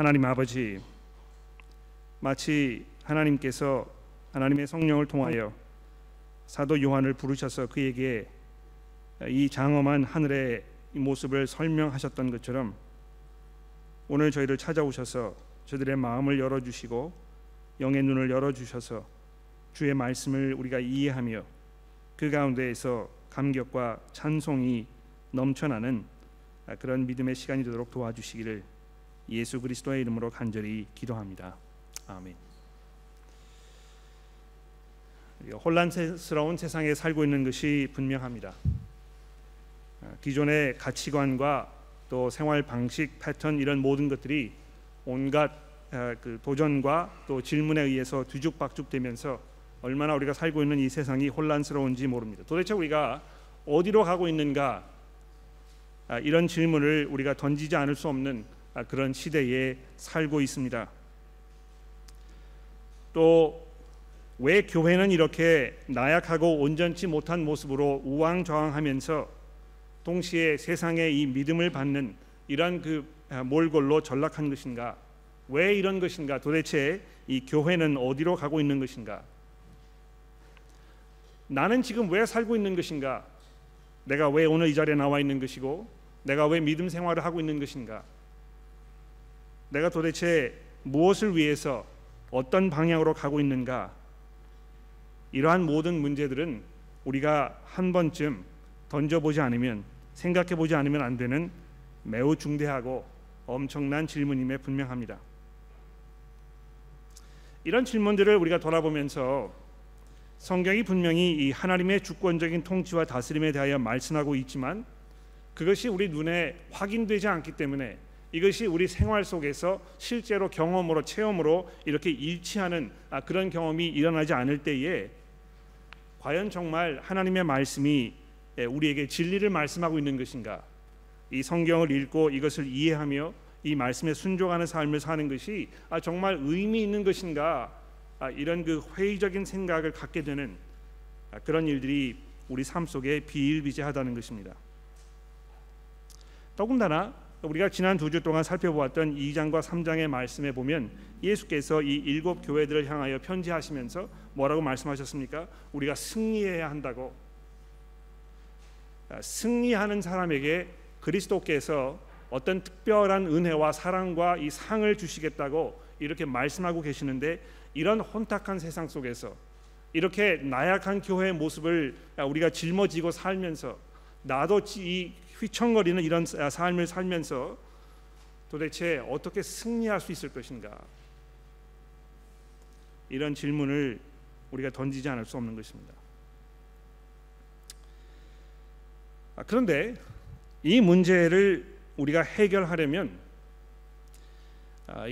하나님 아버지 마치 하나님께서 하나님의 성령을 통하여 사도 요한을 부르셔서 그에게 이 장엄한 하늘의 모습을 설명하셨던 것처럼 오늘 저희를 찾아오셔서 저들의 마음을 열어 주시고 영의 눈을 열어 주셔서 주의 말씀을 우리가 이해하며 그 가운데에서 감격과 찬송이 넘쳐나는 그런 믿음의 시간이 되도록 도와주시기를 예수 그리스도의 이름으로 간절히 기도합니다. 아멘. 혼란스러운 세상에 살고 있는 것이 분명합니다. 기존의 가치관과 또 생활 방식, 패턴 이런 모든 것들이 온갖 그 도전과 또 질문에 의해서 뒤죽박죽되면서 얼마나 우리가 살고 있는 이 세상이 혼란스러운지 모릅니다. 도대체 우리가 어디로 가고 있는가 아, 이런 질문을 우리가 던지지 않을 수 없는 아, 그런 시대에 살고 있습니다. 또 왜 교회는 이렇게 나약하고 온전치 못한 모습으로 우왕좌왕하면서 동시에 세상의 이 믿음을 받는 이런 그 아, 몰골로 전락한 것인가? 왜 이런 것인가? 도대체 이 교회는 어디로 가고 있는 것인가? 나는 지금 왜 살고 있는 것인가? 내가 왜 오늘 이 자리에 나와 있는 것이고 내가 왜 믿음 생활을 하고 있는 것인가? 내가 도대체 무엇을 위해서 어떤 방향으로 가고 있는가? 이러한 모든 문제들은 우리가 한 번쯤 던져보지 않으면 생각해 보지 않으면 안 되는 매우 중대하고 엄청난 질문임에 분명합니다. 이런 질문들을 우리가 돌아보면서 성경이 분명히 이 하나님의 주권적인 통치와 다스림에 대하여 말씀하고 있지만 그것이 우리 눈에 확인되지 않기 때문에 이것이 우리 생활 속에서 실제로 경험으로 체험으로 이렇게 일치하는 아, 그런 경험이 일어나지 않을 때에 과연 정말 하나님의 말씀이 예, 우리에게 진리를 말씀하고 있는 것인가? 이 성경을 읽고 이것을 이해하며 이 말씀에 순종하는 삶을 사는 것이 아, 정말 의미 있는 것인가? 아, 이런 그 회의적인 생각을 갖게 되는 그런 일들이 우리 삶 속에 비일비재하다는 것입니다. 더군다나 우리가 지난 두 주 동안 살펴보았던 2장과 3장의 말씀에 보면 예수께서 이 일곱 교회들을 향하여 편지하시면서 뭐라고 말씀하셨습니까? 우리가 승리해야 한다고 아, 승리하는 사람에게 그리스도께서 어떤 특별한 은혜와 사랑과 이 상을 주시겠다고 이렇게 말씀하고 계시는데 이런 혼탁한 세상 속에서 이렇게 나약한 교회의 모습을 우리가 짊어지고 살면서 나도 이 휘청거리는 이런 삶을 살면서 도대체 어떻게 승리할 수 있을 것인가? 이런 질문을 우리가 던지지 않을 수 없는 것입니다. 아, 그런데 이 문제를 우리가 해결하려면 아,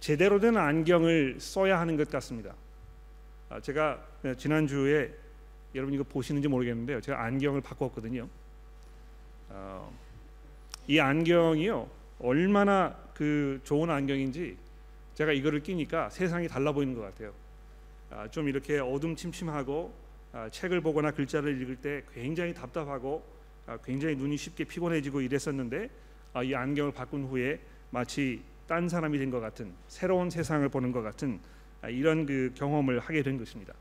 제대로 된 안경을 써야 하는 것 같습니다. 아, 제가 지난 주에 여러분 이거 보시는지 모르겠는데요. 제가 안경을 바꿨거든요. 어, 이 안경이요 얼마나 그 좋은 안경인지 제가 이거를 끼니까 세상이 달라 보이는 것 같아요. 아, 좀 이렇게 어둠 침침하고 아, 책을 보거나 글자를 읽을 때 굉장히 답답하고 아, 굉장히 눈이 쉽게 피곤해지고 이랬었는데 아, 이 안경을 바꾼 후에 마치 딴 사람이 된 것 같은 새로운 세상을 보는 것 같은 아, 이런 그 경험을 하게 된 것입니다.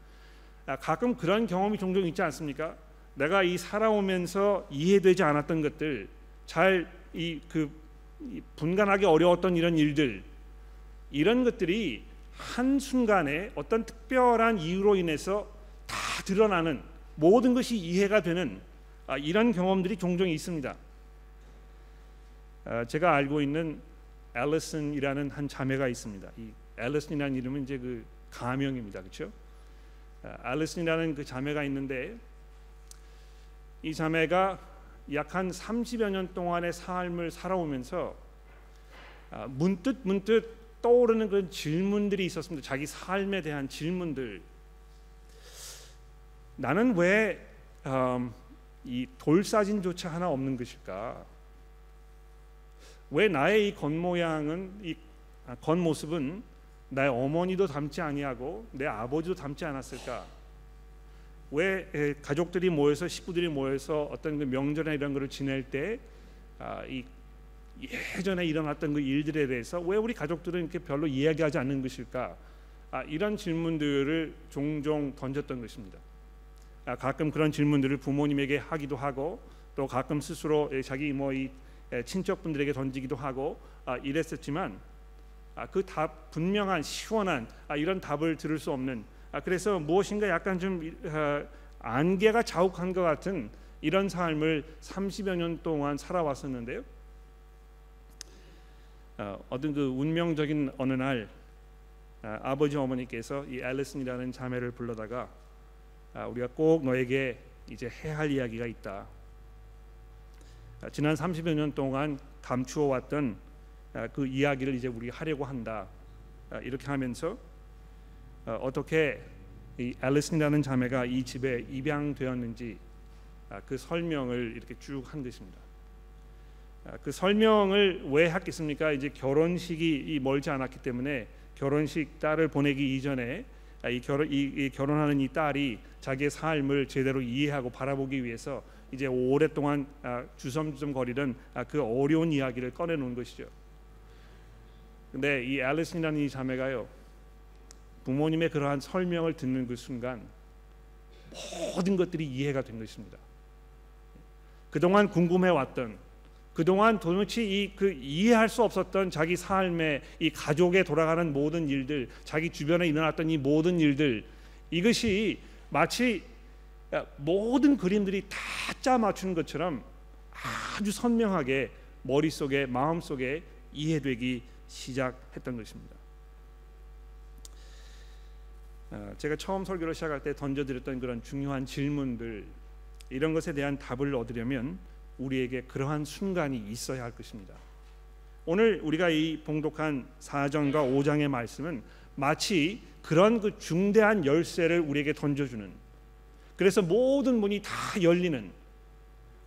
아, 가끔 그런 경험이 종종 있지 않습니까? 내가 이 살아오면서 이해되지 않았던 것들, 잘 이 그 분간하기 어려웠던 이런 일들, 이런 것들이 한 순간에 어떤 특별한 이유로 인해서 다 드러나는 모든 것이 이해가 되는 아, 이런 경험들이 종종 있습니다. 아, 제가 알고 있는 앨리슨이라는 한 자매가 있습니다. 이 앨리슨이라는 이름은 이제 그 가명입니다, 그렇죠? 앨리슨이라는 그 자매가 있는데 이 자매가 약 한 30여 년 동안의 삶을 살아오면서 아, 문득 문득 떠오르는 그런 질문들이 있었습니다. 자기 삶에 대한 질문들. 나는 왜이 음, 돌사진조차 하나 없는 것일까? 왜 나의 이 겉모양은 이 아, 겉모습은 나의 어머니도 닮지 아니하고 내 아버지도 닮지 않았을까? 왜 가족들이 모여서 식구들이 모여서 어떤 그 명절이나 이런 것을 지낼 때이 아, 예전에 일어났던 그 일들에 대해서 왜 우리 가족들은 이렇게 별로 이야기하지 않는 것일까? 아, 이런 질문들을 종종 던졌던 것입니다. 아, 가끔 그런 질문들을 부모님에게 하기도 하고 또 가끔 스스로 자기 뭐 이 친척분들에게 던지기도 하고 아, 이랬었지만 아, 그답 분명한 시원한 아, 이런 답을 들을 수 없는 아, 그래서 무엇인가 약간 좀 아, 안개가 자욱한 것 같은 이런 삶을 30여 년 동안 살아왔었는데요. 어, 어떤 그 운명적인 어느 날 아, 버지 어머니께서 이 앨리슨이라는 자매를 불러다가 아, 우리가 꼭 너에게 이제 해야 할 이야기가 있다. 아, 지난 30여 년 동안 감추어 왔던 아, 그 이야기를 이제 우리 하려고 한다. 아, 이렇게 하면서 어, 어떻게 이 앨리슨이라는 자매가 이 집에 입양되었는지 아, 그 설명을 이렇게 쭉 한 것입니다. 아, 그 설명을 왜 했겠습니까? 이제 결혼식이 멀지 않았기 때문에 결혼식 딸을 보내기 이전에 아, 이 결혼 이, 이 결혼하는 이 딸이 자기의 삶을 제대로 이해하고 바라보기 위해서 이제 오랫동안 아, 주섬주섬 거리던 아, 그 어려운 이야기를 꺼내놓은 것이죠. 근데 이 앨리슨이라는 이 자매가요 부모님의 그러한 설명을 듣는 그 순간 모든 것들이 이해가 된 것입니다. 그동안 궁금해왔던 그동안 도대체 이그 이해할 수 없었던 자기 삶의 이 가족에 돌아가는 모든 일들, 자기 주변에 일어났던 이 모든 일들 이것이 마치 모든 그림들이 다 짜 맞추는 것처럼 아주 선명하게 머릿속에 마음속에 이해되기 시작했던 것입니다. 아, 제가 처음 설교를 시작할 때 던져드렸던 그런 중요한 질문들 이런 것에 대한 답을 얻으려면 우리에게 그러한 순간이 있어야 할 것입니다. 오늘 우리가 이 봉독한 4장과 5장의 말씀은 마치 그런 그 중대한 열쇠를 우리에게 던져주는 그래서 모든 문이 다 열리는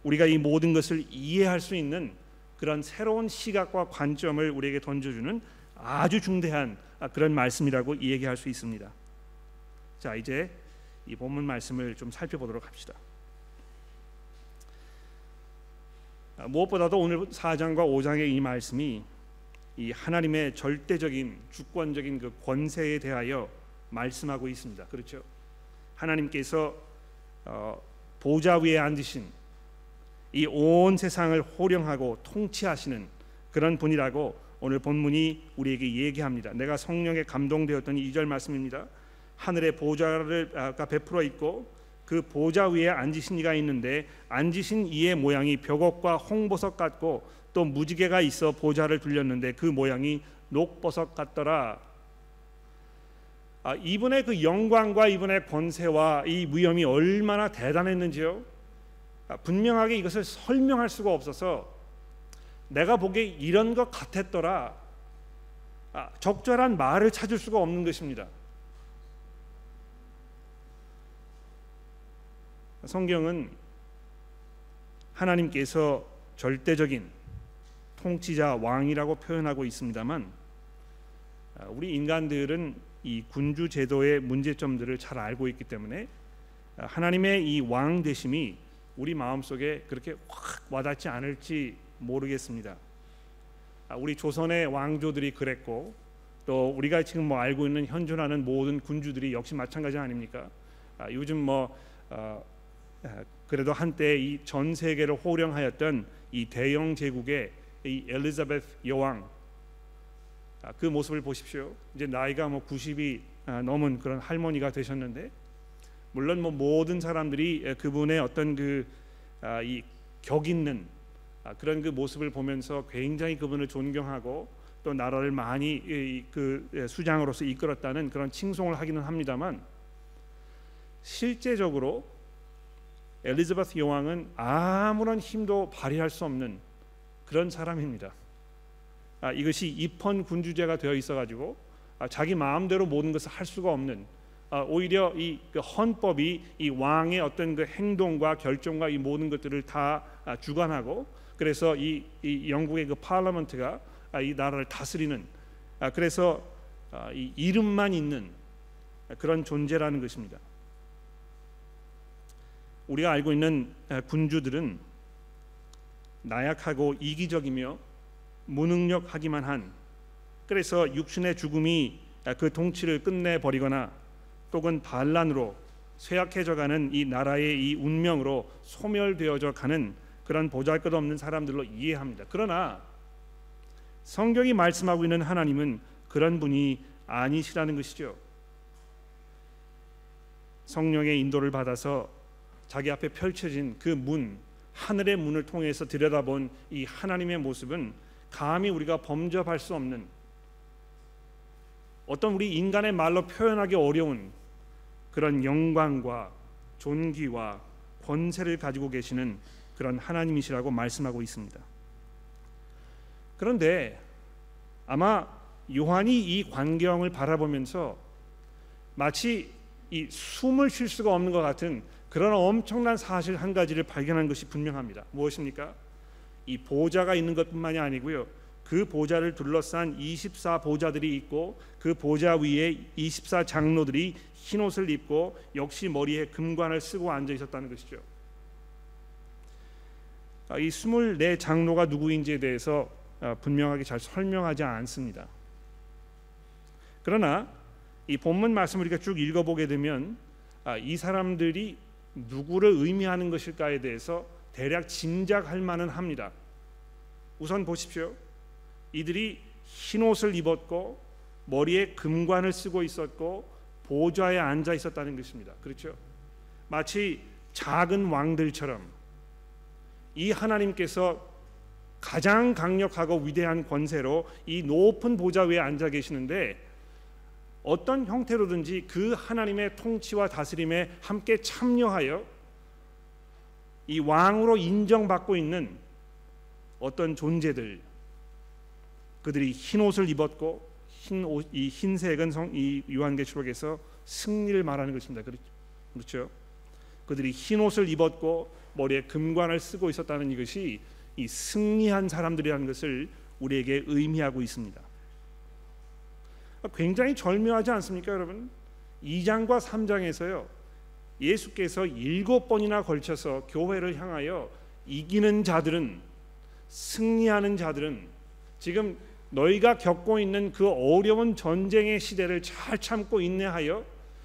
우리가 이 모든 것을 이해할 수 있는 그런 새로운 시각과 관점을 우리에게 던져주는 아주 중대한 그런 말씀이라고 얘기할 수 있습니다. 자 이제 이 본문 말씀을 좀 살펴보도록 합시다. 아, 무엇보다도 오늘 4장과 5장의 이 말씀이 이 하나님의 절대적인 주권적인 그 권세에 대하여 말씀하고 있습니다. 그렇죠? 하나님께서 어, 보좌 위에 앉으신 이 온 세상을 호령하고 통치하시는 그런 분이라고 오늘 본문이 우리에게 얘기합니다. 내가 성령에 감동되었던 2절 말씀입니다. 하늘의 보좌를 아까 베풀어 있고 그 보좌 위에 앉으신 이가 있는데 앉으신 이의 모양이 벽옥과 홍보석 같고 또 무지개가 있어 보좌를 둘렸는데 그 모양이 녹보석 같더라. 아, 이분의 그 영광과 이분의 권세와 이 위엄이 얼마나 대단했는지요. 아, 분명하게 이것을 설명할 수가 없어서 내가 보기에 이런 것 같았더라. 아, 적절한 말을 찾을 수가 없는 것입니다. 성경은 하나님께서 절대적인 통치자 왕이라고 표현하고 있습니다만 아, 우리 인간들은 이 군주 제도의 문제점들을 잘 알고 있기 때문에 아, 하나님의 이 왕 되심이 우리 마음속에 그렇게 확 와닿지 않을지 모르겠습니다. 아, 우리 조선의 왕조들이 그랬고 또 우리가 지금 뭐 알고 있는 현존하는 모든 군주들이 역시 마찬가지 아닙니까? 요즘 뭐 어, 그래도 한때 이 전 세계를 호령하였던 이 대영 제국의 이 엘리자베스 여왕 아, 그 모습을 보십시오. 이제 나이가 뭐 90이 아, 넘은 그런 할머니가 되셨는데 물론 뭐 모든 사람들이 그분의 어떤 그 이격 아, 있는 그런 그 모습을 보면서 굉장히 그분을 존경하고 또 나라를 많이 그 수장으로서 이끌었다는 그런 칭송을 하기는 합니다만 실제적으로 엘리자베스 여왕은 아무런 힘도 발휘할 수 없는 그런 사람입니다. 아, 이것이 입헌 군주제가 되어 있어가지고 아, 자기 마음대로 모든 것을 할 수가 없는 아, 오히려 이 그 헌법이 이 왕의 어떤 그 행동과 결정과 이 모든 것들을 다 아, 주관하고 그래서 이, 이 영국의 그 파르먼트가 아, 이 나라를 다스리는 아, 그래서 아, 이 이름만 있는 그런 존재라는 것입니다. 우리가 알고 있는 군주들은 나약하고 이기적이며 무능력하기만 한 그래서 육신의 죽음이 그 통치를 끝내 버리거나 또는 반란으로 쇠약해져 가는 이 나라의 이 운명으로 소멸되어져 가는 그런 보잘것없는 사람들로 이해합니다. 그러나 성경이 말씀하고 있는 하나님은 그런 분이 아니시라는 것이죠. 성령의 인도를 받아서 자기 앞에 펼쳐진 그 문, 하늘의 문을 통해서 들여다본 이 하나님의 모습은 감히 우리가 범접할 수 없는 어떤 우리 인간의 말로 표현하기 어려운 그런 영광과 존귀와 권세를 가지고 계시는 그런 하나님이시라고 말씀하고 있습니다. 그런데 아마 요한이 이 광경을 바라보면서 마치 이 숨을 쉴 수가 없는 것 같은 그런 엄청난 사실 한 가지를 발견한 것이 분명합니다. 무엇입니까? 이 보좌가 있는 것뿐만이 아니고요. 그 보좌를 둘러싼 24 보좌들이 있고 그 보좌 위에 24 장로들이 흰 옷을 입고 역시 머리에 금관을 쓰고 앉아 있었다는 것이죠. 아, 이24 장로가 누구인지에 대해서 아, 분명하게 잘 설명하지 않습니다. 그러나 이 본문 말씀을 우리가 쭉 읽어보게 되면 아, 이 사람들이 누구를 의미하는 것일까에 대해서 대략 짐작할 만은 합니다. 우선 보십시오. 이들이 흰 옷을 입었고 머리에 금관을 쓰고 있었고 보좌에 앉아 있었다는 것입니다. 그렇죠? 마치 작은 왕들처럼 이 하나님께서 가장 강력하고 위대한 권세로 이 높은 보좌 위에 앉아 계시는데 어떤 형태로든지 그 하나님의 통치와 다스림에 함께 참여하여 이 왕으로 인정받고 있는 어떤 존재들 그들이 흰 옷을 입었고 흰 옷, 이 흰색은 성, 이 요한계시록에서 승리를 말하는 것입니다. 그렇죠? 그들이 흰 옷을 입었고 머리에 금관을 쓰고 있었다는 이것이 이 승리한 사람들이라는 것을 우리에게 의미하고 있습니다. 굉장히 절묘하지 않습니까, 여러분? 2장과 3장에서요. 예수께서 일곱 번이나 걸쳐서 교회를 향하여 이기는 자들은 승리하는 자들은 지금 너희가 겪고 있는 그 어려운 전쟁의 시대를 잘 참고 인내하여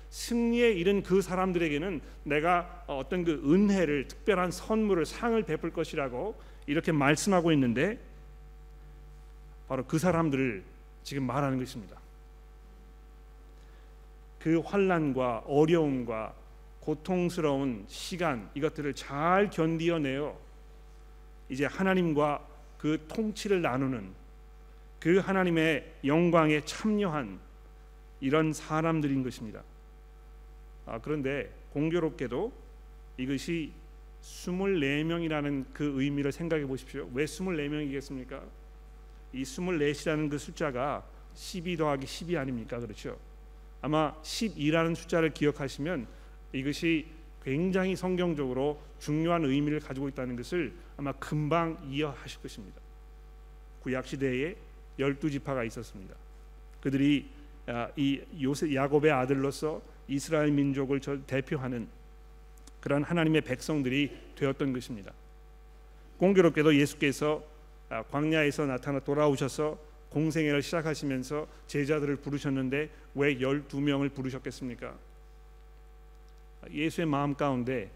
승리에 이른 그 사람들에게는 내가 어떤 그 은혜를 특별한 선물을 상을 베풀 것이라고 이렇게 말씀하고 있는데 바로 그 사람들을 지금 말하는 것입니다. 그 환란과 어려움과 고통스러운 시간 이것들을 잘 견디어내어 이제 하나님과 그 통치를 나누는 그 하나님의 영광에 참여한 이런 사람들인 것입니다. 아, 그런데 공교롭게도 이것이 24명이라는 그 의미를 생각해 보십시오. 왜 24명이겠습니까? 이 24이라는 그 숫자가 12 더하기 10이 아닙니까? 그렇죠? 아마 12라는 숫자를 기억하시면 이것이 굉장히 성경적으로 중요한 의미를 가지고 있다는 것을 아마 금방 이해하실 것입니다. 구약 시대에 열두 지파가 있었습니다. 그들이 아, 이 요셉 야곱의 아들로서 이스라엘 민족을 대표하는 그런 하나님의 백성들이 되었던 것입니다. 공교롭게도 예수께서 아, 광야에서 나타나 돌아오셔서 공생애를 시작하시면서 제자들을 부르셨는데 왜 12명을 부르셨겠습니까? 예수의 마음 가운데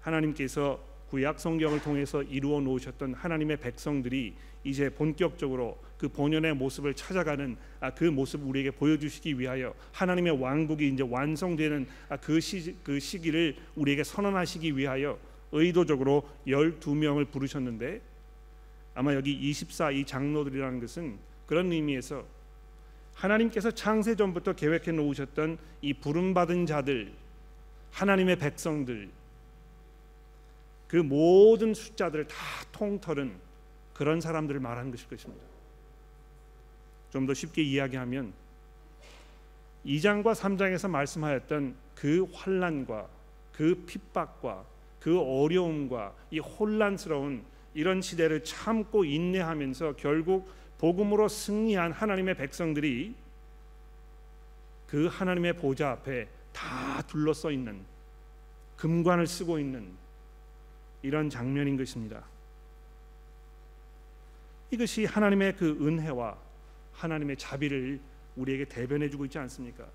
하나님께서 구약 성경을 통해서 이루어 놓으셨던 하나님의 백성들이 이제 본격적으로 그 본연의 모습을 찾아가는 아, 그 모습 우리에게 보여주시기 위하여 하나님의 왕국이 이제 완성되는 아, 그, 시, 그 시기를 우리에게 선언하시기 위하여 의도적으로 12명을 부르셨는데 아마 여기 24 이 장로들이라는 것은 그런 의미에서 하나님께서 창세 전부터 계획해 놓으셨던 이 부름 받은 자들 하나님의 백성들 그 모든 숫자들을 다 통틀은 그런 사람들을 말하는 것일 것입니다. 좀 더 쉽게 이야기하면 2장과 3장에서 말씀하였던 그 환란과 그 핍박과 그 어려움과 이 혼란스러운 이런 시대를 참고 인내하면서 결국 복음으로 승리한 하나님의 백성들이 그 하나님의 보좌 앞에 다 둘러서 있는 금관을 쓰고 있는 이런 장면인 것입니다. 이것이 하나님의 그 은혜와 하나님의 자비를 우리에게 대변해 주고 있지 않습니까?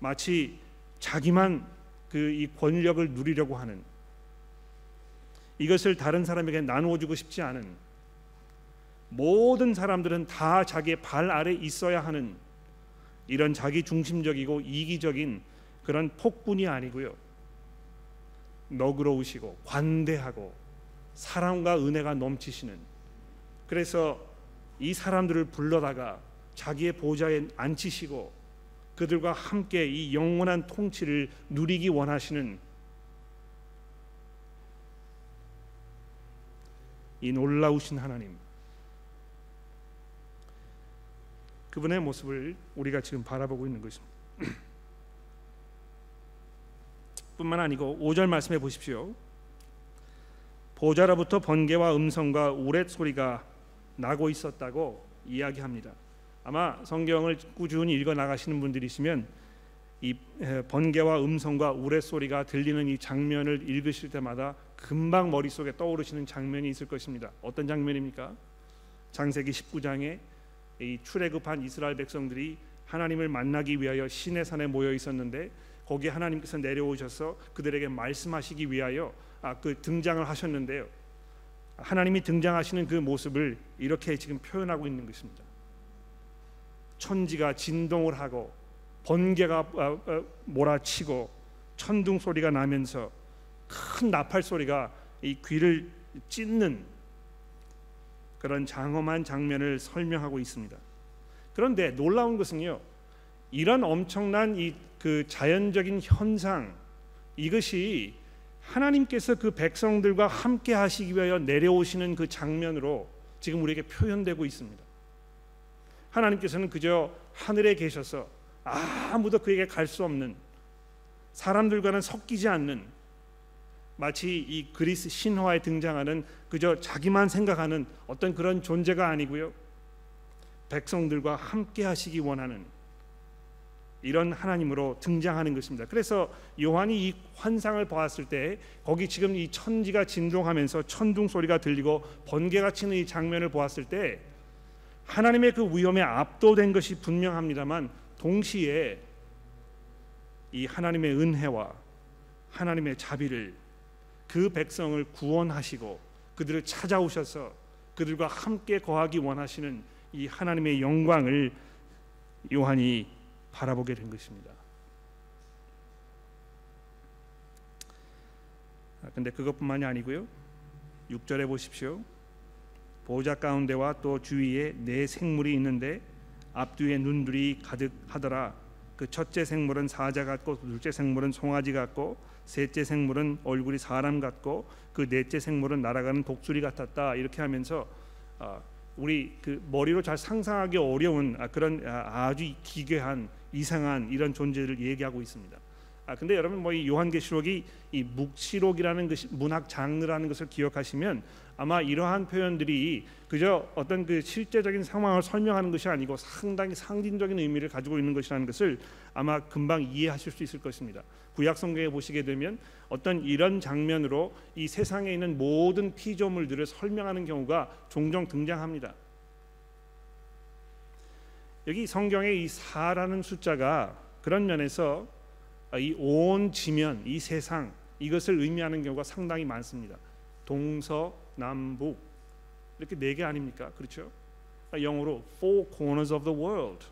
마치 자기만 그 이 권력을 누리려고 하는 이것을 다른 사람에게 나누어 주고 싶지 않은 모든 사람들은 다 자기의 발 아래 있어야 하는 이런 자기 중심적이고 이기적인 그런 폭군이 아니고요. 너그러우시고 관대하고 사랑과 은혜가 넘치시는 그래서 이 사람들을 불러다가 자기의 보좌에 앉히시고 그들과 함께 이 영원한 통치를 누리기 원하시는 이 놀라우신 하나님 그분의 모습을 우리가 지금 바라보고 있는 것입니다. 뿐만 아니고 5절 말씀해 보십시오. 보좌로부터 번개와 음성과 우렛 소리가 나고 있었다고 이야기합니다. 아마 성경을 꾸준히 읽어 나가시는 분들이시면 이 번개와 음성과 우레 소리가 들리는 이 장면을 읽으실 때마다 금방 머릿속에 떠오르시는 장면이 있을 것입니다. 어떤 장면입니까? 장세기 19장에 이 출애굽한 이스라엘 백성들이 하나님을 만나기 위하여 시내 산에 모여 있었는데 거기에 하나님께서 내려오셔서 그들에게 말씀하시기 위하여 아, 그 등장을 하셨는데요. 하나님이 등장하시는 그 모습을 이렇게 지금 표현하고 있는 것입니다. 천지가 진동을 하고 번개가 어, 어, 몰아치고 천둥 소리가 나면서 큰 나팔 소리가 이 귀를 찢는 그런 장엄한 장면을 설명하고 있습니다. 그런데 놀라운 것은요. 이런 엄청난 이 그 자연적인 현상 이것이 하나님께서 그 백성들과 함께 하시기 위하여 내려오시는 그 장면으로 지금 우리에게 표현되고 있습니다. 하나님께서는 그저 하늘에 계셔서 아무도 그에게 갈 수 없는 사람들과는 섞이지 않는 마치 이 그리스 신화에 등장하는 그저 자기만 생각하는 어떤 그런 존재가 아니고요. 백성들과 함께 하시기 원하는 이런 하나님으로 등장하는 것입니다. 그래서 요한이 이 환상을 보았을 때 거기 지금 이 천지가 진동하면서 천둥 소리가 들리고 번개가 치는 이 장면을 보았을 때 하나님의 그 위험에 압도된 것이 분명합니다만 동시에 이 하나님의 은혜와 하나님의 자비를 그 백성을 구원하시고 그들을 찾아오셔서 그들과 함께 거하기 원하시는 이 하나님의 영광을 요한이 바라보게 된 것입니다. 아, 근데 그것뿐만이 아니고요. 6절에 보십시오. 보좌 가운데와 또 주위에 네 생물이 있는데 앞뒤에 눈들이 가득하더라. 그 첫째 생물은 사자 같고 둘째 생물은 송아지 같고 셋째 생물은 얼굴이 사람 같고 그 넷째 생물은 날아가는 독수리 같았다. 이렇게 하면서 아, 우리 그 머리로 잘 상상하기 어려운 아, 그런 아, 아주 기괴한 이상한 이런 존재를 얘기하고 있습니다. 아 근데 여러분 뭐 이 요한계시록이 이 묵시록이라는 것이 문학 장르라는 것을 기억하시면 아마 이러한 표현들이 그저 어떤 그 실제적인 상황을 설명하는 것이 아니고 상당히 상징적인 의미를 가지고 있는 것이라는 것을 아마 금방 이해하실 수 있을 것입니다. 구약 성경에 보시게 되면 어떤 이런 장면으로 이 세상에 있는 모든 피조물들을 설명하는 경우가 종종 등장합니다. 여기 성경에 이 사라는 숫자가 그런 면에서 이 온 지면, 이 세상 이것을 의미하는 경우가 상당히 많습니다. 동서 남북 이렇게 네 개 아닙니까? 그렇죠? 영어로 four corners of the world.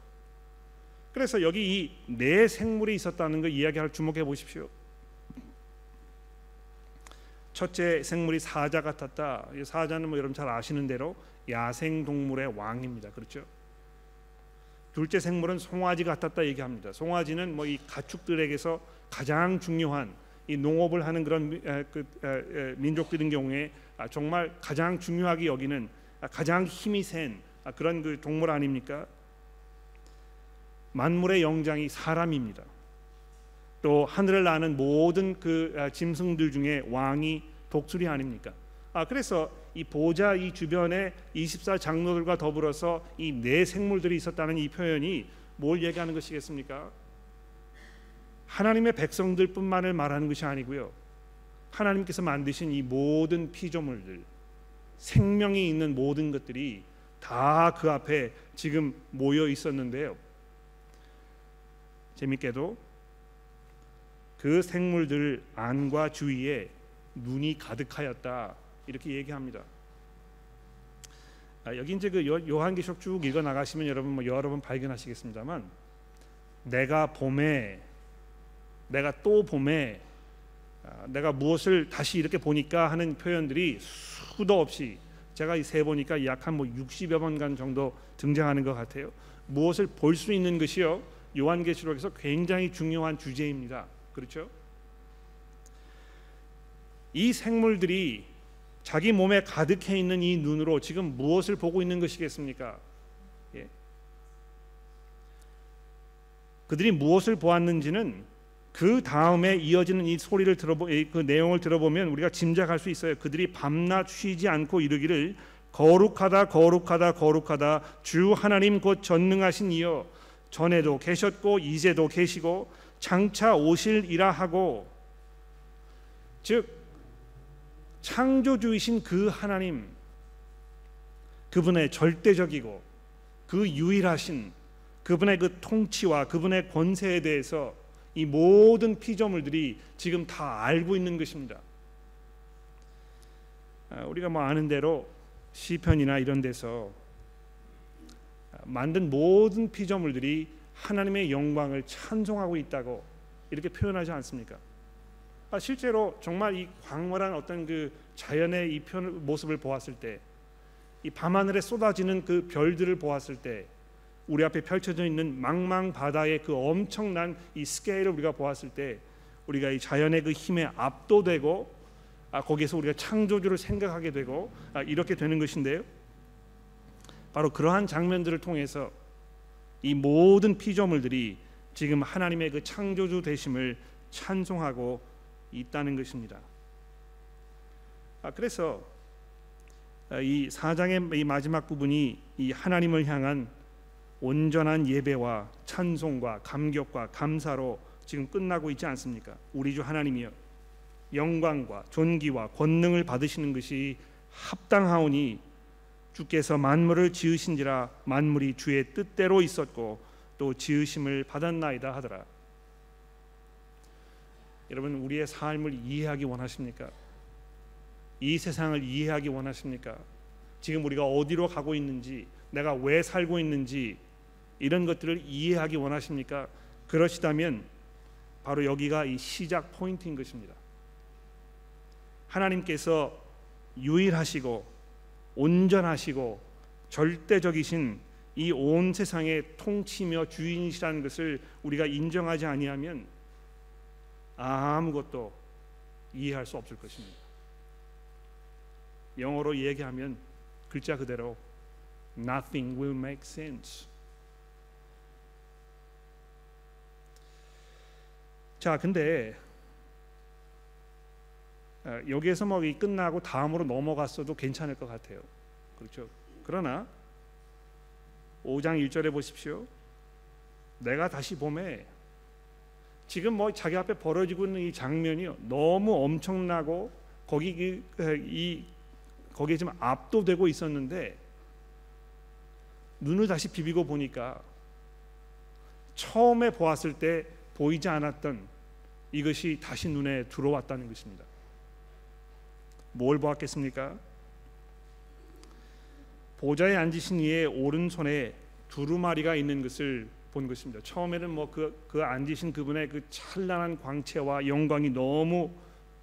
그래서 여기 이 네 생물이 있었다는 거 이야기할 주목해 보십시오. 첫째 생물이 사자 같았다. 사자는 뭐 여러분 잘 아시는 대로 야생 동물의 왕입니다. 그렇죠? 둘째 생물은 송아지 같았다 얘기합니다. 송아지는 뭐 이 가축들에게서 가장 중요한 이 농업을 하는 그런 그 민족들인 경우에 아, 정말 가장 중요하게 여기는 아, 가장 힘이 센 아, 그런 그 동물 아닙니까? 만물의 영장이 사람입니다. 또 하늘을 나는 모든 그 짐승들 중에 왕이 독수리 아닙니까? 아 그래서 이 보좌 이 주변에 24 장로들과 더불어서 이 네 생물들이 있었다는 이 표현이 뭘 얘기하는 것이겠습니까? 하나님의 백성들뿐만을 말하는 것이 아니고요. 하나님께서 만드신 이 모든 피조물들 생명이 있는 모든 것들이 다 그 앞에 지금 모여 있었는데요. 재밌게도 그 생물들 안과 주위에 눈이 가득하였다 이렇게 얘기합니다. 아, 여기 이제 그 요 한계시록 쭉 읽어 나가시면 여러분 뭐 여러 번 발견하시겠습니다만 내가 봄에 내가 또 봄에 아, 내가 무엇을 다시 이렇게 보니까 하는 표현들이 수도 없이 제가 세 보니까 약 한 뭐 60여 번간 정도 등장하는 것 같아요. 무엇을 볼 수 있는 것이요 요한계시록에서 굉장히 중요한 주제입니다. 그렇죠? 이 생물들이 자기 몸에 가득해 있는 이 눈으로 지금 무엇을 보고 있는 것이겠습니까? 예. 그들이 무엇을 보았는지는 그 다음에 이어지는 이 소리를 들어보 그 내용을 들어보면 우리가 짐작할 수 있어요. 그들이 밤낮 쉬지 않고 이르기를 거룩하다 거룩하다 거룩하다 주 하나님 곧 전능하신 이여 전에도 계셨고 이제도 계시고 장차 오실이라 하고 즉 창조주이신 그 하나님 그분의 절대적이고 그 유일하신 그분의 그 통치와 그분의 권세에 대해서 이 모든 피조물들이 지금 다 알고 있는 것입니다. 아, 우리가 뭐 아는 대로 시편이나 이런 데서 만든 모든 피조물들이 하나님의 영광을 찬송하고 있다고 이렇게 표현하지 않습니까? 아, 실제로 정말 이 광활한 어떤 그 자연의 이 모습을 보았을 때, 이 밤하늘에 쏟아지는 그 별들을 보았을 때, 우리 앞에 펼쳐져 있는 망망 바다의 그 엄청난 이 스케일을 우리가 보았을 때, 우리가 이 자연의 그 힘에 압도되고, 아, 거기에서 우리가 창조주를 생각하게 되고, 아, 이렇게 되는 것인데요. 바로 그러한 장면들을 통해서 이 모든 피조물들이 지금 하나님의 그 창조주 되심을 찬송하고 있다는 것입니다. 아, 그래서 아, 이 사장의 이 마지막 부분이 이 하나님을 향한 온전한 예배와 찬송과 감격과 감사로 지금 끝나고 있지 않습니까? 우리 주 하나님이여 영광과 존귀와 권능을 받으시는 것이 합당하오니 주께서 만물을 지으신지라 만물이 주의 뜻대로 있었고 또 지으심을 받았나이다 하더라. 여러분 우리의 삶을 이해하기 원하십니까? 이 세상을 이해하기 원하십니까? 지금 우리가 어디로 가고 있는지, 내가 왜 살고 있는지 이런 것들을 이해하기 원하십니까? 그러시다면 바로 여기가 이 시작 포인트인 것입니다. 하나님께서 유일하시고 온전하시고 절대적이신 이 온 세상의 통치며 주인이시라는 것을 우리가 인정하지 아니하면 아무것도 이해할 수 없을 것입니다. 영어로 얘기하면 글자 그대로 nothing will make sense. 자, 근데 어, 여기에서 뭐 끝나고 다음으로 넘어갔어도 괜찮을 것 같아요. 그렇죠? 그러나 5장 1절에 보십시오. 내가 다시 봄에 지금 뭐 자기 앞에 벌어지고 있는 이 장면이요 너무 엄청나고 거기 이, 이 거기에 좀 압도되고 있었는데 눈을 다시 비비고 보니까 처음에 보았을 때 보이지 않았던 이것이 다시 눈에 들어왔다는 것입니다. 뭘 보았겠습니까? 보좌에 앉으신 이의 오른손에 두루마리가 있는 것을 본 것입니다. 처음에는 뭐그 그 앉으신 그분의 그 찬란한 광채와 영광이 너무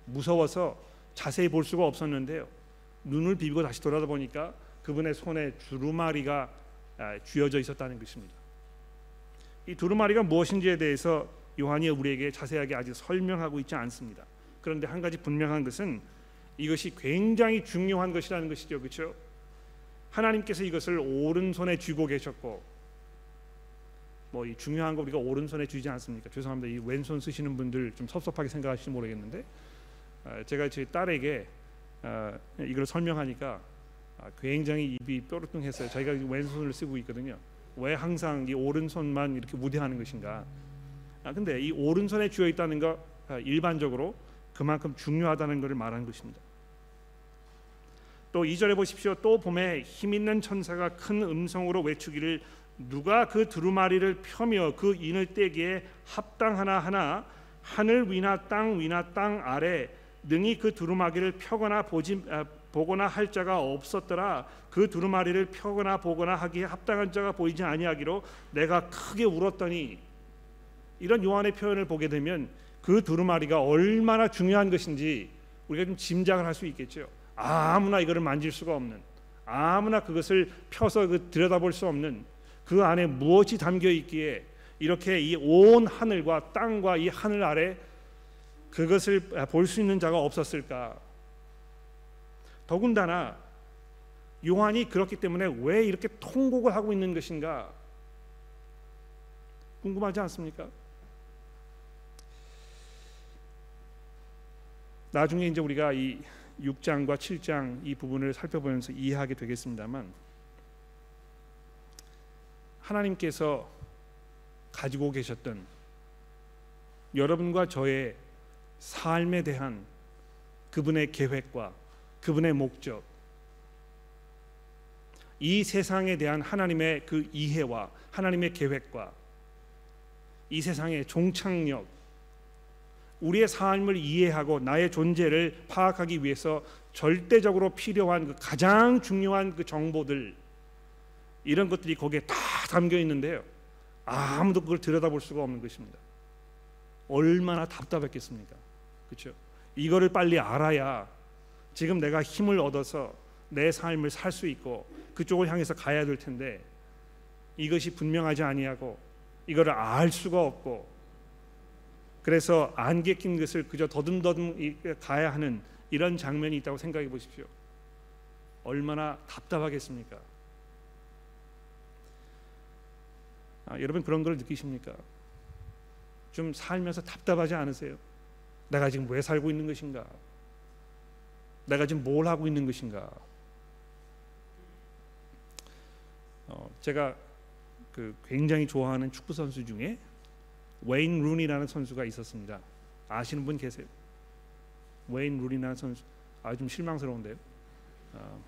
무서워서 자세히 볼 수가 없었는데요. 눈을 비비고 다시 돌아다 보니까 그분의 손에 두루마리가 아, 쥐어져 있었다는 것입니다. 이 두루마리가 무엇인지에 대해서 요한이 우리에게 자세하게 아직 설명하고 있지 않습니다. 그런데 한 가지 분명한 것은 이것이 굉장히 중요한 것이라는 것이죠. 그렇죠? 하나님께서 이것을 오른손에 쥐고 계셨고 뭐 이 중요한 거 우리가 오른손에 쥐지 않습니까? 죄송합니다. 이 왼손 쓰시는 분들 좀 섭섭하게 생각하실지 모르겠는데 아, 제가 제 딸에게 아, 이걸 설명하니까 아, 굉장히 입이 뾰루뚱했어요. 자기가 왼손을 쓰고 있거든요. 왜 항상 이 오른손만 이렇게 무대하는 것인가? 아 근데 이 오른손에 쥐어 있다는 거 일반적으로 그만큼 중요하다는 것을 말하는 것입니다. 또 2절에 보십시오. 또 봄에 힘 있는 천사가 큰 음성으로 외치기를 누가 그 두루마리를 펴며 그 인을 떼기에 합당하나 하나 하늘 위나 땅 위나 땅 아래 능히 그 두루마기를 펴거나 보지 아, 보거나 할 자가 없었더라 그 두루마리를 펴거나 보거나 하기에 합당한 자가 보이지 아니하기로 내가 크게 울었더니 이런 요한의 표현을 보게 되면 그 두루마리가 얼마나 중요한 것인지 우리가 좀 짐작을 할 수 있겠죠. 아무나 이거를 만질 수가 없는 아무나 그것을 펴서 그 들여다볼 수 없는 그 안에 무엇이 담겨 있기에 이렇게 이 온 하늘과 땅과 이 하늘 아래 그것을 볼 수 있는 자가 없었을까? 더군다나 요한이 그렇기 때문에 왜 이렇게 통곡을 하고 있는 것인가? 궁금하지 않습니까? 나중에 이제 우리가 이 6장과 7장 이 부분을 살펴보면서 이해하게 되겠습니다만 하나님께서 가지고 계셨던 여러분과 저의 삶에 대한 그분의 계획과 그분의 목적 이 세상에 대한 하나님의 그 이해와 하나님의 계획과 이 세상의 종착역 우리의 삶을 이해하고 나의 존재를 파악하기 위해서 절대적으로 필요한 그 가장 중요한 그 정보들 이런 것들이 거기에 다 담겨 있는데요. 아무도 그걸 들여다볼 수가 없는 것입니다. 얼마나 답답했겠습니까? 그렇죠? 이거를 빨리 알아야 지금 내가 힘을 얻어서 내 삶을 살 수 있고 그쪽을 향해서 가야 될 텐데 이것이 분명하지 아니하고 이거를 알 수가 없고 그래서 안개 낀 것을 그저 더듬더듬 가야 하는 이런 장면이 있다고 생각해 보십시오. 얼마나 답답하겠습니까? 아, 여러분 그런 걸 느끼십니까? 좀 살면서 답답하지 않으세요? 내가 지금 왜 살고 있는 것인가? 내가 지금 뭘 하고 있는 것인가? 어, 제가 그 굉장히 좋아하는 축구 선수 중에 웨인 루니라는 선수가 있었습니다. 아시는 분 계세요? 웨인 루니라는 선수 아 좀 실망스러운데요. 어,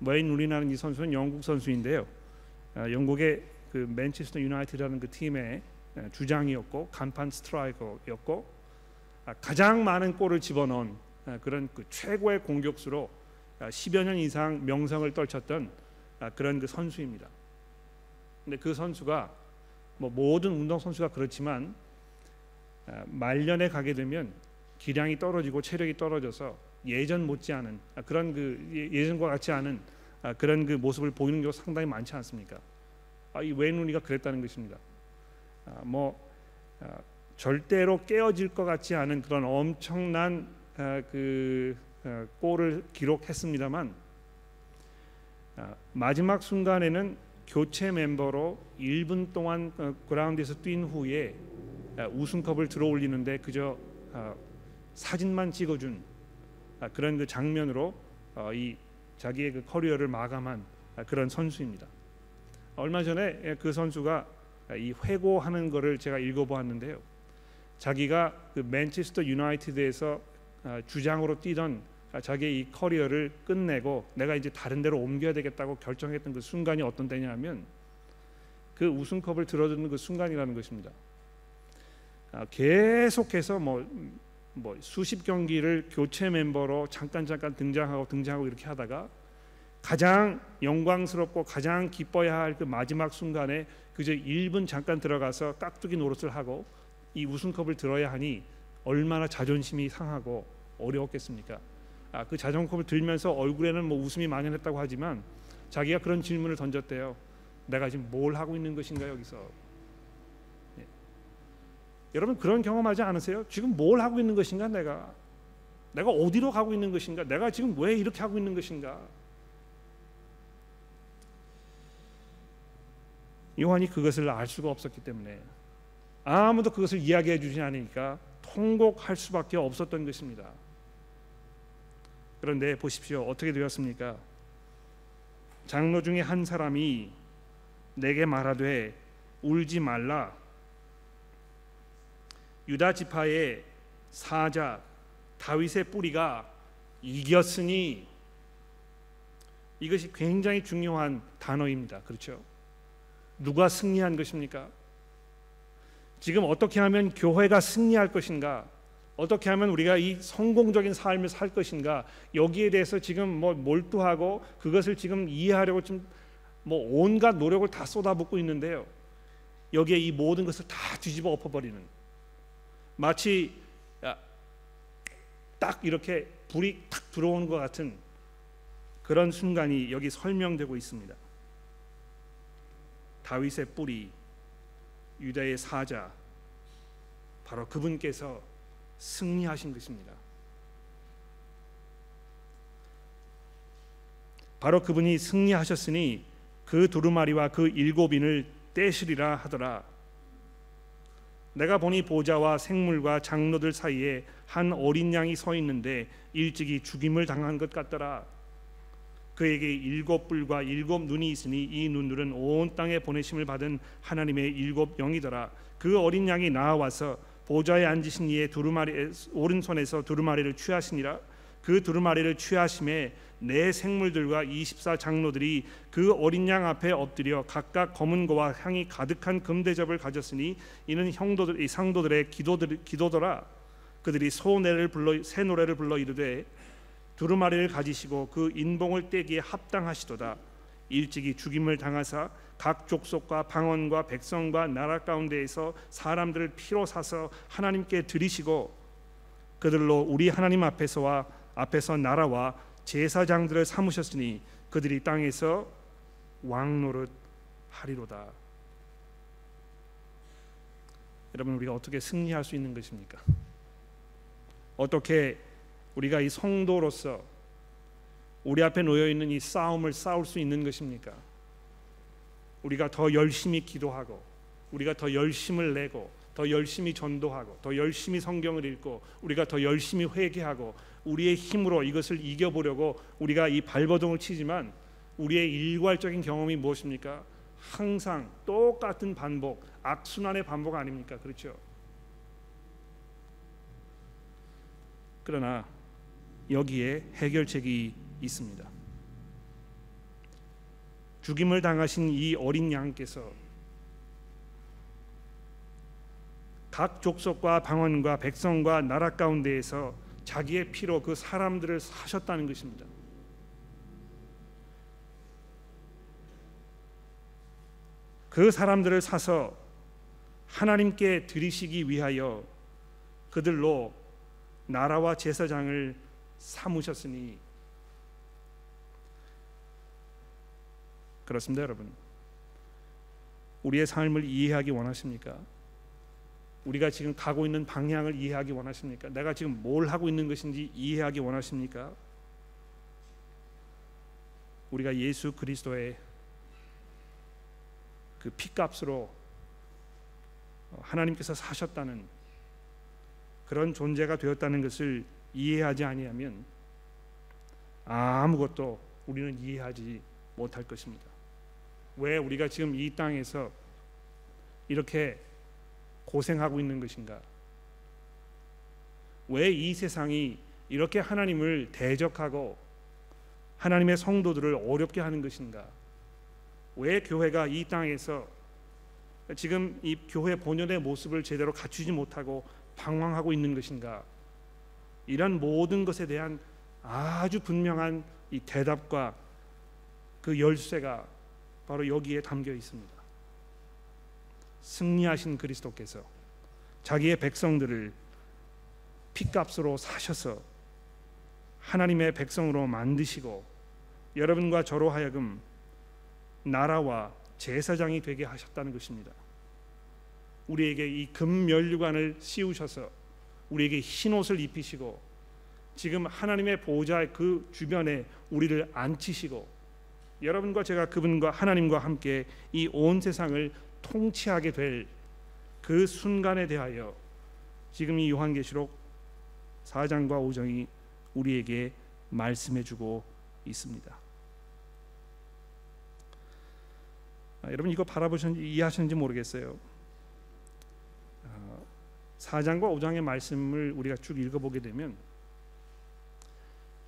웨인 루니라는 이 선수는 영국 선수인데요. 어, 영국의 그 맨체스터 유나이티드라는 그 팀의 어, 주장이었고 간판 스트라이커였고 아, 가장 많은 골을 집어넣은 어, 그런 그 최고의 공격수로 10여 아, 년 이상 명성을 떨쳤던 아, 그런 그 선수입니다. 근데 그 선수가 뭐 모든 운동 선수가 그렇지만 아, 말년에 가게 되면 기량이 떨어지고 체력이 떨어져서 예전 못지않은 아, 그런 그 예, 예전과 같지 않은 아, 그런 그 모습을 보이는 경우 상당히 많지 않습니까? 이 웨이누니가 그랬다는 것입니다. 뭐 절대로 깨어질 것 같지 않은 그런 엄청난 그 골을 기록했습니다만 마지막 순간에는 교체 멤버로 1분 동안 어, 그라운드에서 뛴 후에 아, 우승컵을 들어올리는데 그저 아, 사진만 찍어준 아, 그런 그 장면으로 어, 이 자기의 그 커리어를 마감한 그런 선수입니다. 얼마 전에 예, 그 선수가 이 회고하는 것을 제가 읽어보았는데요. 자기가 그 맨체스터 유나이티드에서 주장으로 뛰던 아, 자기의 이 커리어를 끝내고 내가 이제 다른 데로 옮겨야 되겠다고 결정했던 그 순간이 어떤 때냐면 그 우승컵을 들어주는 그 순간이라는 것입니다. 아, 계속해서 뭐, 뭐 수십 경기를 교체 멤버로 잠깐 잠깐 등장하고 등장하고 이렇게 하다가 가장 영광스럽고 가장 기뻐야 할 그 마지막 순간에 그저 1분 잠깐 들어가서 깍두기 노릇을 하고 이 우승컵을 들어야 하니 얼마나 자존심이 상하고 어려웠겠습니까? 아, 그 자전거를 들면서 얼굴에는 뭐 웃음이 만연했다고 하지만 자기가 그런 질문을 던졌대요. 내가 지금 뭘 하고 있는 것인가 여기서? 예. 여러분 그런 경험하지 않으세요? 지금 뭘 하고 있는 것인가 내가? 내가 어디로 가고 있는 것인가? 내가 지금 왜 이렇게 하고 있는 것인가? 요한이 그것을 알 수가 없었기 때문에 아무도 그것을 이야기해 주지 않으니까 통곡할 수밖에 없었던 것입니다. 그런데 보십시오. 어떻게 되었습니까? 장로 중에 한 사람이 내게 말하되 울지 말라. 유다 지파의 사자 다윗의 뿌리가 이겼으니 이것이 굉장히 중요한 단어입니다. 그렇죠? 누가 승리한 것입니까? 지금 어떻게 하면 교회가 승리할 것인가? 어떻게 하면 우리가 이 성공적인 삶을 살 것인가? 여기에 대해서 지금 뭐 몰두하고 그것을 지금 이해하려고 좀 뭐 온갖 노력을 다 쏟아붓고 있는데요. 여기에 이 모든 것을 다 뒤집어 엎어버리는 마치 딱 이렇게 불이 탁 들어오는 것 같은 그런 순간이 여기 설명되고 있습니다. 다윗의 뿌리, 유다의 사자, 바로 그분께서 승리하신 것입니다. 바로 그분이 승리하셨으니 그 두루마리와 그 일곱인을 떼시리라 하더라. 내가 보니 보좌와 생물과 장로들 사이에 한 어린 양이 서 있는데 일찍이 죽임을 당한 것 같더라. 그에게 일곱 뿔과 일곱 눈이 있으니 이 눈들은 온 땅에 보내심을 받은 하나님의 일곱 영이더라. 그 어린 양이 나와서 보좌에 앉으신 이의 두루마리 오른손에서 두루마리를 취하시니라. 그 두루마리를 취하심에 네 생물들과 24 장로들이 그 어린 양 앞에 엎드려 각각 검은 거와 향이 가득한 금대접을 가졌으니 이는 형도들 이 상도들의 기도들 기도더라 그들이 소노래를 불러 새 노래를 불러 이르되 두루마리를 가지시고 그 인봉을 떼기에 합당하시도다 일찍이 죽임을 당하사 각 족속과 방언과 백성과 나라 가운데에서 사람들을 피로 사서 하나님께 드리시고 그들로 우리 하나님 앞에서와 앞에서 나라와 제사장들을 삼으셨으니 그들이 땅에서 왕노릇 하리로다. 여러분 우리가 어떻게 승리할 수 있는 것입니까? 어떻게 우리가 이 성도로서 우리 앞에 놓여 있는 이 싸움을 싸울 수 있는 것입니까? 우리가 더 열심히 기도하고 우리가 더 열심을 내고 더 열심히 전도하고 더 열심히 성경을 읽고 우리가 더 열심히 회개하고 우리의 힘으로 이것을 이겨보려고 우리가 이 발버둥을 치지만 우리의 일괄적인 경험이 무엇입니까? 항상 똑같은 반복, 악순환의 반복 아닙니까? 그렇죠? 그러나 여기에 해결책이 있습니다. 죽임을 당하신 이 어린 양께서 각 족속과 방언과 백성과 나라 가운데에서 자기의 피로 그 사람들을 사셨다는 것입니다. 그 사람들을 사서 하나님께 드리시기 위하여 그들로 나라와 제사장을 삼으셨으니 그렇습니다, 여러분. 우리의 삶을 이해하기 원하십니까? 우리가 지금 가고 있는 방향을 이해하기 원하십니까? 내가 지금 뭘 하고 있는 것인지 이해하기 원하십니까? 우리가 예수 그리스도의 그 피값으로 하나님께서 사셨다는 그런 존재가 되었다는 것을 이해하지 아니하면 아무것도 우리는 이해하지 못할 것입니다. 왜 우리가 지금 이 땅에서 이렇게 고생하고 있는 것인가? 왜 이 세상이 이렇게 하나님을 대적하고 하나님의 성도들을 어렵게 하는 것인가? 왜 교회가 이 땅에서 지금 이 교회 본연의 모습을 제대로 갖추지 못하고 방황하고 있는 것인가? 이런 모든 것에 대한 아주 분명한 이 대답과 그 열쇠가 바로 여기에 담겨 있습니다. 승리하신 그리스도께서 자기의 백성들을 피값으로 사셔서 하나님의 백성으로 만드시고 여러분과 저로 하여금 나라와 제사장이 되게 하셨다는 것입니다. 우리에게 이 금면류관을 씌우셔서 우리에게 흰 옷을 입히시고 지금 하나님의 보좌의 그 주변에 우리를 앉히시고 여러분과 제가 그분과 하나님과 함께 이 온 세상을 통치하게 될 그 순간에 대하여 지금 이 요한계시록 4장과 5장이 우리에게 말씀해 주고 있습니다. 아, 여러분 이거 바라보셨는지 이해하셨는지 모르겠어요. 아, 4장과 5장의 말씀을 우리가 쭉 읽어보게 되면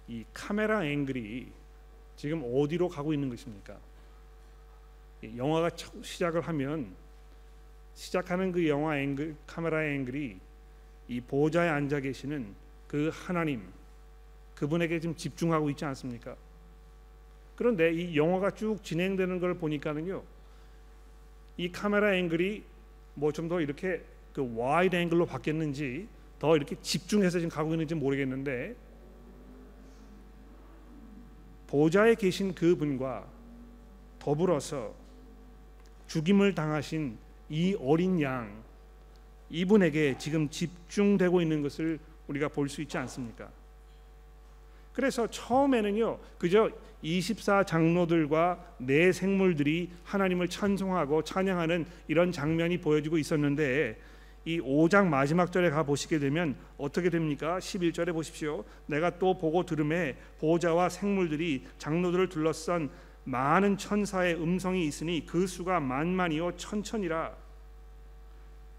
이 카메라 앵글이 지금 어디로 가고 있는 것입니까? 영화가 시작을 하면 시작하는 그 영화 앵글 카메라 앵글이 이 보좌에 앉아 계시는 그 하나님 그분에게 지금 집중하고 있지 않습니까? 그런데 이 영화가 쭉 진행되는 걸 보니까는요. 이 카메라 앵글이 뭐 좀 더 이렇게 그 wide angle로 바뀌었는지 더 이렇게 집중해서 지금 가고 있는지 모르겠는데 보좌에 계신 그 분과 더불어서 죽임을 당하신 이 어린 양 이분에게 지금 집중되고 있는 것을 우리가 볼 수 있지 않습니까? 그래서 처음에는요, 그저 24 장로들과 내 생물들이 하나님을 찬송하고 찬양하는 이런 장면이 보여지고 있었는데 이 5장 마지막 절에 가 보시게 되면 어떻게 됩니까? 11절에 보십시오. 내가 또 보고 들음에 보호자와 생물들이 장로들을 둘러싼 많은 천사의 음성이 있으니 그 수가 만만이요 천천이라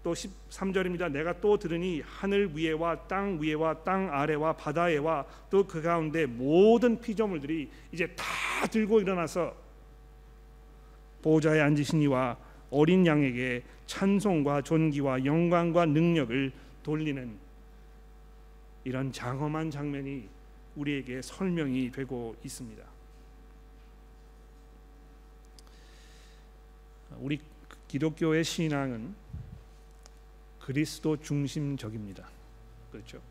또 13절입니다. 내가 또 들으니 하늘 위에와 땅 위에와 땅 아래와 바다에와 또 그 가운데 모든 피조물들이 이제 다 들고 일어나서 보호자에 앉으신 이와 어린 양에게 찬송과 존귀와 영광과 능력을 돌리는 이런 장엄한 장면이 우리에게 설명이 되고 있습니다. 우리 기독교의 신앙은 그리스도 중심적입니다. 그렇죠?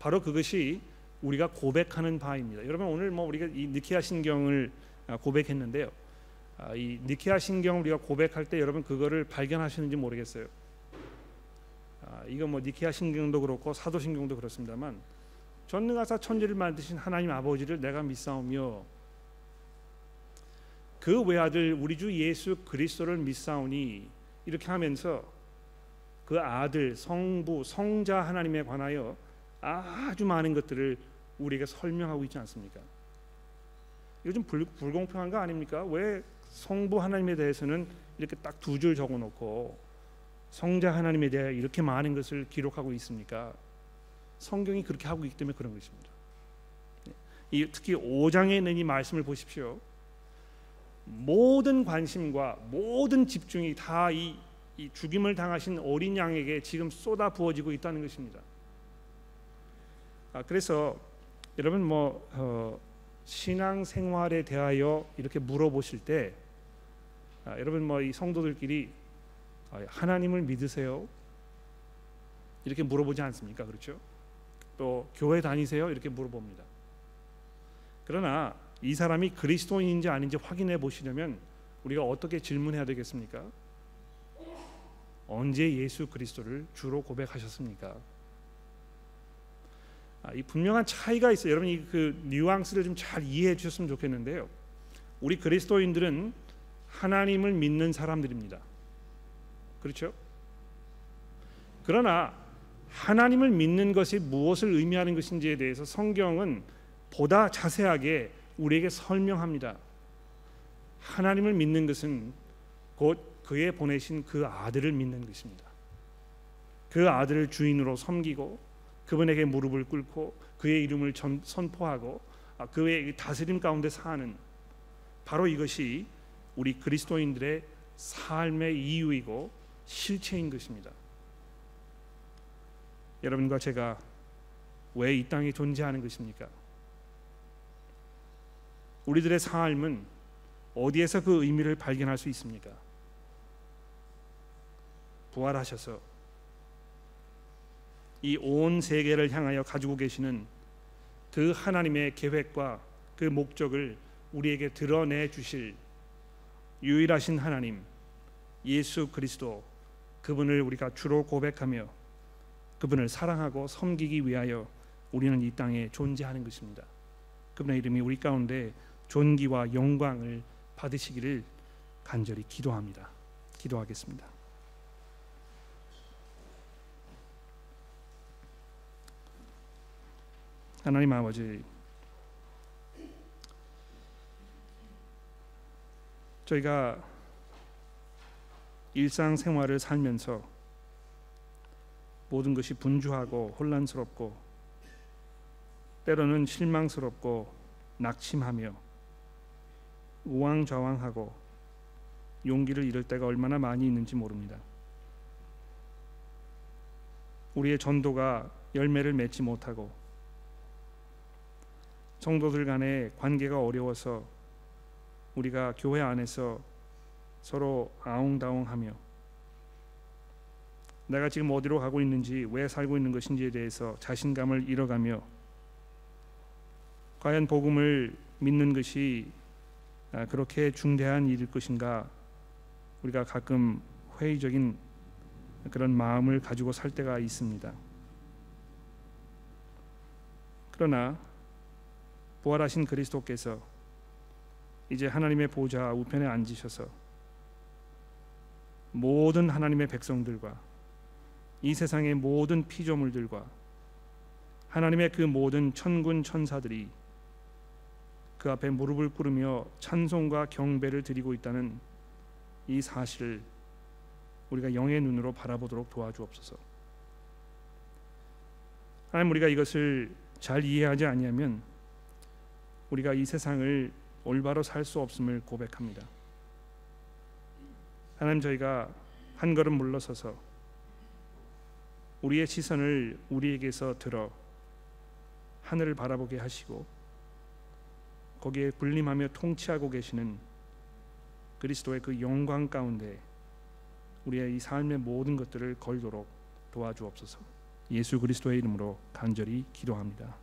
바로 그것이 우리가 고백하는 바입니다. 여러분 오늘 뭐 우리가 이 니케아 신경을 아, 고백했는데요. 아, 이 니케아 신경 우리가 고백할 때 여러분 그거를 발견하시는지 모르겠어요. 아, 이거 뭐 니케아 신경도 그렇고 사도 신경도 그렇습니다만 전능하사 천지를 만드신 하나님 아버지를 내가 믿사오며 그 외아들 우리 주 예수 그리스도를 믿사오니 이렇게 하면서 그 아들, 성부, 성자 하나님에 관하여 아주 많은 것들을 우리에게 설명하고 있지 않습니까? 요즘 불, 불공평한 거 아닙니까? 왜 성부 하나님에 대해서는 이렇게 딱 두 줄 적어놓고 성자 하나님에 대해 이렇게 많은 것을 기록하고 있습니까? 성경이 그렇게 하고 있기 때문에 그런 것입니다. 이 특히 5장에 있는 이 말씀을 보십시오. 모든 관심과 모든 집중이 다이 이 죽임을 당하신 어린 양에게 지금 쏟아 부어지고 있다는 것입니다. 아, 그래서 여러분 뭐 어, 신앙 생활에 대하여 이렇게 물어보실 때 아, 여러분 뭐 이 성도들끼리 아, 하나님을 믿으세요? 이렇게 물어보지 않습니까? 그렇죠? 또 교회 다니세요? 이렇게 물어봅니다. 그러나 이 사람이 그리스도인인지 아닌지 확인해 보시려면 우리가 어떻게 질문해야 되겠습니까? 언제 예수 그리스도를 주로 고백하셨습니까? 아, 이 분명한 차이가 있어요. 여러분 이 그 뉘앙스를 좀 잘 이해해 주셨으면 좋겠는데요. 우리 그리스도인들은 하나님을 믿는 사람들입니다. 그렇죠? 그러나 하나님을 믿는 것이 무엇을 의미하는 것인지에 대해서 성경은 보다 자세하게 우리에게 설명합니다. 하나님을 믿는 것은 곧 그의 보내신 그 아들을 믿는 것입니다. 그 아들을 주인으로 섬기고 그분에게 무릎을 꿇고 그의 이름을 선포하고 아, 그의 다스림 가운데 사는 바로 이것이 우리 그리스도인들의 삶의 이유이고 실체인 것입니다. 여러분과 제가 왜 이 땅에 존재하는 것입니까? 우리들의 삶은 어디에서 그 의미를 발견할 수 있습니까? 부활하셔서 이 온 세계를 향하여 가지고 계시는 그 하나님의 계획과 그 목적을 우리에게 드러내 주실 유일하신 하나님 예수 그리스도 그분을 우리가 주로 고백하며 그분을 사랑하고 섬기기 위하여 우리는 이 땅에 존재하는 것입니다. 그분의 이름이 우리 가운데 존귀와 영광을 받으시기를 간절히 기도합니다. 기도하겠습니다. 하나님 아버지 저희가 일상생활을 살면서 모든 것이 분주하고 혼란스럽고 때로는 실망스럽고 낙심하며 우왕좌왕하고 용기를 잃을 때가 얼마나 많이 있는지 모릅니다. 우리의 전도가 열매를 맺지 못하고 성도들 간의 관계가 어려워서 우리가 교회 안에서 서로 아웅다웅하며 내가 지금 어디로 가고 있는지 왜 살고 있는 것인지에 대해서 자신감을 잃어가며 과연 복음을 믿는 것이 아, 그렇게 중대한 일일 것인가 우리가 가끔 회의적인 그런 마음을 가지고 살 때가 있습니다. 그러나 부활하신 그리스도께서 이제 하나님의 보좌 우편에 앉으셔서 모든 하나님의 백성들과 이 세상의 모든 피조물들과 하나님의 그 모든 천군 천사들이 그 앞에 무릎을 꿇으며 찬송과 경배를 드리고 있다는 이 사실을 우리가 영의 눈으로 바라보도록 도와주옵소서. 하나님 우리가 이것을 잘 이해하지 아니하면 우리가 이 세상을 올바로 살 수 없음을 고백합니다. 하나님 저희가 한 걸음 물러서서 우리의 시선을 우리에게서 들어 하늘을 바라보게 하시고 거기에 군림하며 통치하고 계시는 그리스도의 그 영광 가운데 우리의 이 삶의 모든 것들을 걸도록 도와주옵소서. 예수 그리스도의 이름으로 간절히 기도합니다.